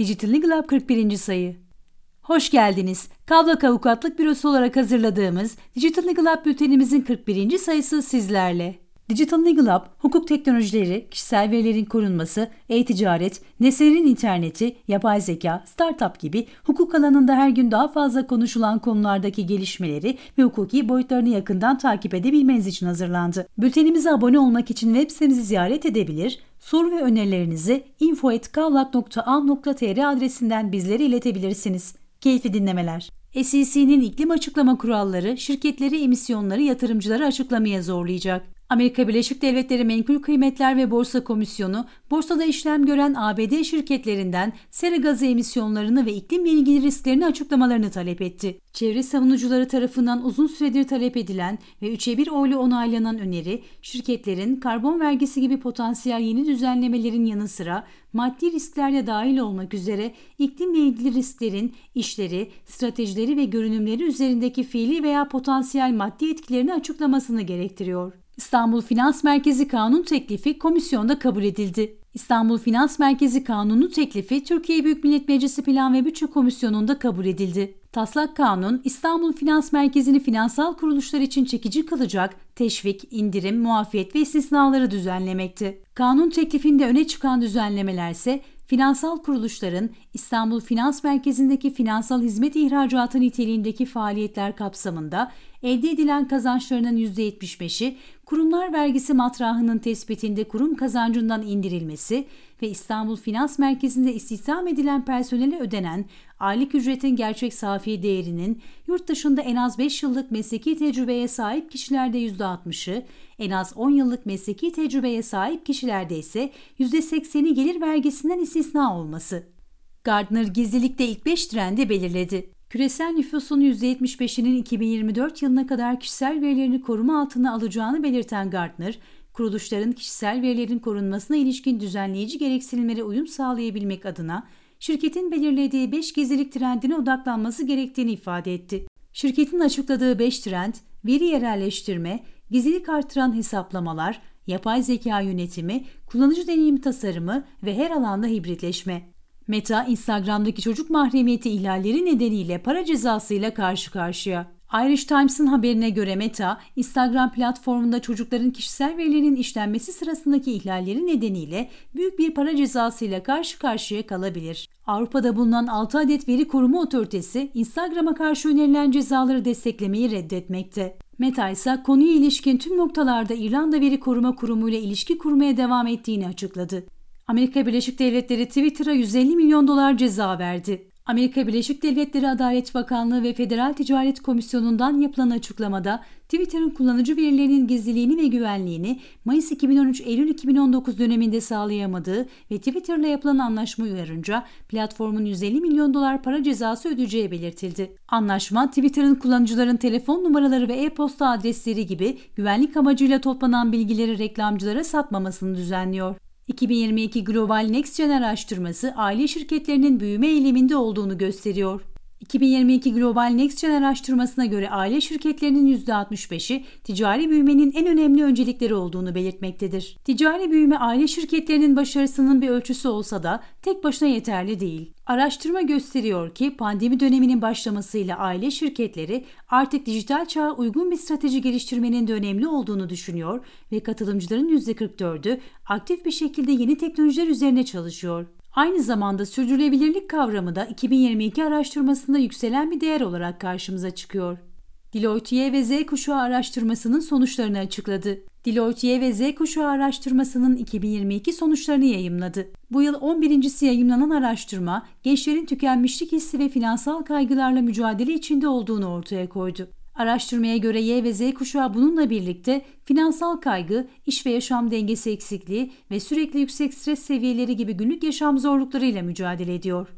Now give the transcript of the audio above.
Digital Legal Hub 41. sayı. Hoş geldiniz. Kavlak Avukatlık Bürosu olarak hazırladığımız Digital Legal Hub bültenimizin 41. sayısı sizlerle. Digital Legal Hub, hukuk teknolojileri, kişisel verilerin korunması, e-ticaret, nesnelerin interneti, yapay zeka, startup gibi hukuk alanında her gün daha fazla konuşulan konulardaki gelişmeleri ve hukuki boyutlarını yakından takip edebilmeniz için hazırlandı. Bültenimize abone olmak için web sitemizi ziyaret edebilir, soru ve önerilerinizi info.kavlak.am.tr adresinden bizlere iletebilirsiniz. Keyifli dinlemeler. SEC'nin iklim açıklama kuralları şirketleri emisyonları yatırımcıları açıklamaya zorlayacak. Amerika Birleşik Devletleri Menkul Kıymetler ve Borsa Komisyonu, borsada işlem gören ABD şirketlerinden sera gazı emisyonlarını ve iklimle ilgili risklerini açıklamalarını talep etti. Çevre savunucuları tarafından uzun süredir talep edilen ve 3'e 1 oyla onaylanan öneri, şirketlerin karbon vergisi gibi potansiyel yeni düzenlemelerin yanı sıra maddi riskler de dahil olmak üzere iklimle ilgili risklerin işleri, stratejileri ve görünümleri üzerindeki fiili veya potansiyel maddi etkilerini açıklamasını gerektiriyor. İstanbul Finans Merkezi Kanun teklifi komisyonda kabul edildi. İstanbul Finans Merkezi Kanunu teklifi Türkiye Büyük Millet Meclisi Plan ve Bütçe Komisyonu'nda kabul edildi. Taslak kanun İstanbul Finans Merkezi'ni finansal kuruluşlar için çekici kılacak teşvik, indirim, muafiyet ve istisnaları düzenlemekti. Kanun teklifinde öne çıkan düzenlemeler ise finansal kuruluşların İstanbul Finans Merkezi'ndeki finansal hizmet ihracatı niteliğindeki faaliyetler kapsamında elde edilen kazançlarının %75'i kurumlar vergisi matrahının tespitinde kurum kazancından indirilmesi ve İstanbul Finans Merkezi'nde istihdam edilen personele ödenen aylık ücretin gerçek safi değerinin yurt dışında en az 5 yıllık mesleki tecrübeye sahip kişilerde %60'ı, en az 10 yıllık mesleki tecrübeye sahip kişilerde ise %80'i gelir vergisinden istisna olması. Gardner gizlilikte ilk 5 trendi belirledi. Küresel nüfusun %75'inin 2024 yılına kadar kişisel verilerini koruma altına alacağını belirten Gardner, kuruluşların kişisel verilerin korunmasına ilişkin düzenleyici gereksinimlere uyum sağlayabilmek adına şirketin belirlediği 5 gizlilik trendine odaklanması gerektiğini ifade etti. Şirketin açıkladığı 5 trend, veri yerelleştirme, gizlilik artıran hesaplamalar, yapay zeka yönetimi, kullanıcı deneyimi tasarımı ve her alanda hibritleşme. Meta, Instagram'daki çocuk mahremiyeti ihlalleri nedeniyle para cezasıyla karşı karşıya. Irish Times'ın haberine göre Meta, Instagram platformunda çocukların kişisel verilerinin işlenmesi sırasındaki ihlalleri nedeniyle büyük bir para cezasıyla karşı karşıya kalabilir. Avrupa'da bulunan 6 adet veri koruma otoritesi Instagram'a karşı önerilen cezaları desteklemeyi reddetmekte. Meta ise konuya ilişkin tüm noktalarda İrlanda Veri Koruma Kurumu ile ilişki kurmaya devam ettiğini açıkladı. Amerika Birleşik Devletleri Twitter'a 150 milyon dolar ceza verdi. Amerika Birleşik Devletleri Adalet Bakanlığı ve Federal Ticaret Komisyonu'ndan yapılan açıklamada Twitter'ın kullanıcı verilerinin gizliliğini ve güvenliğini Mayıs 2013-Eylül 2019 döneminde sağlayamadığı ve Twitter'la yapılan anlaşma uyarınca platformun 150 milyon dolar para cezası ödeyeceği belirtildi. Anlaşma Twitter'ın kullanıcıların telefon numaraları ve e-posta adresleri gibi güvenlik amacıyla toplanan bilgileri reklamcılara satmamasını düzenliyor. 2022 Global Next Gen araştırması aile şirketlerinin büyüme eğiliminde olduğunu gösteriyor. 2022 Global Next Gen araştırmasına göre aile şirketlerinin %65'i ticari büyümenin en önemli öncelikleri olduğunu belirtmektedir. Ticari büyüme aile şirketlerinin başarısının bir ölçüsü olsa da tek başına yeterli değil. Araştırma gösteriyor ki pandemi döneminin başlamasıyla aile şirketleri artık dijital çağa uygun bir strateji geliştirmenin de önemli olduğunu düşünüyor ve katılımcıların %44'ü aktif bir şekilde yeni teknolojiler üzerine çalışıyor. Aynı zamanda sürdürülebilirlik kavramı da 2022 araştırmasında yükselen bir değer olarak karşımıza çıkıyor. Deloitte Y ve Z kuşağı araştırmasının sonuçlarını açıkladı. Deloitte Y ve Z kuşağı araştırmasının 2022 sonuçlarını yayımladı. Bu yıl 11.si yayımlanan araştırma, gençlerin tükenmişlik hissi ve finansal kaygılarla mücadele içinde olduğunu ortaya koydu. Araştırmaya göre Y ve Z kuşağı bununla birlikte finansal kaygı, iş ve yaşam dengesi eksikliği ve sürekli yüksek stres seviyeleri gibi günlük yaşam zorluklarıyla mücadele ediyor.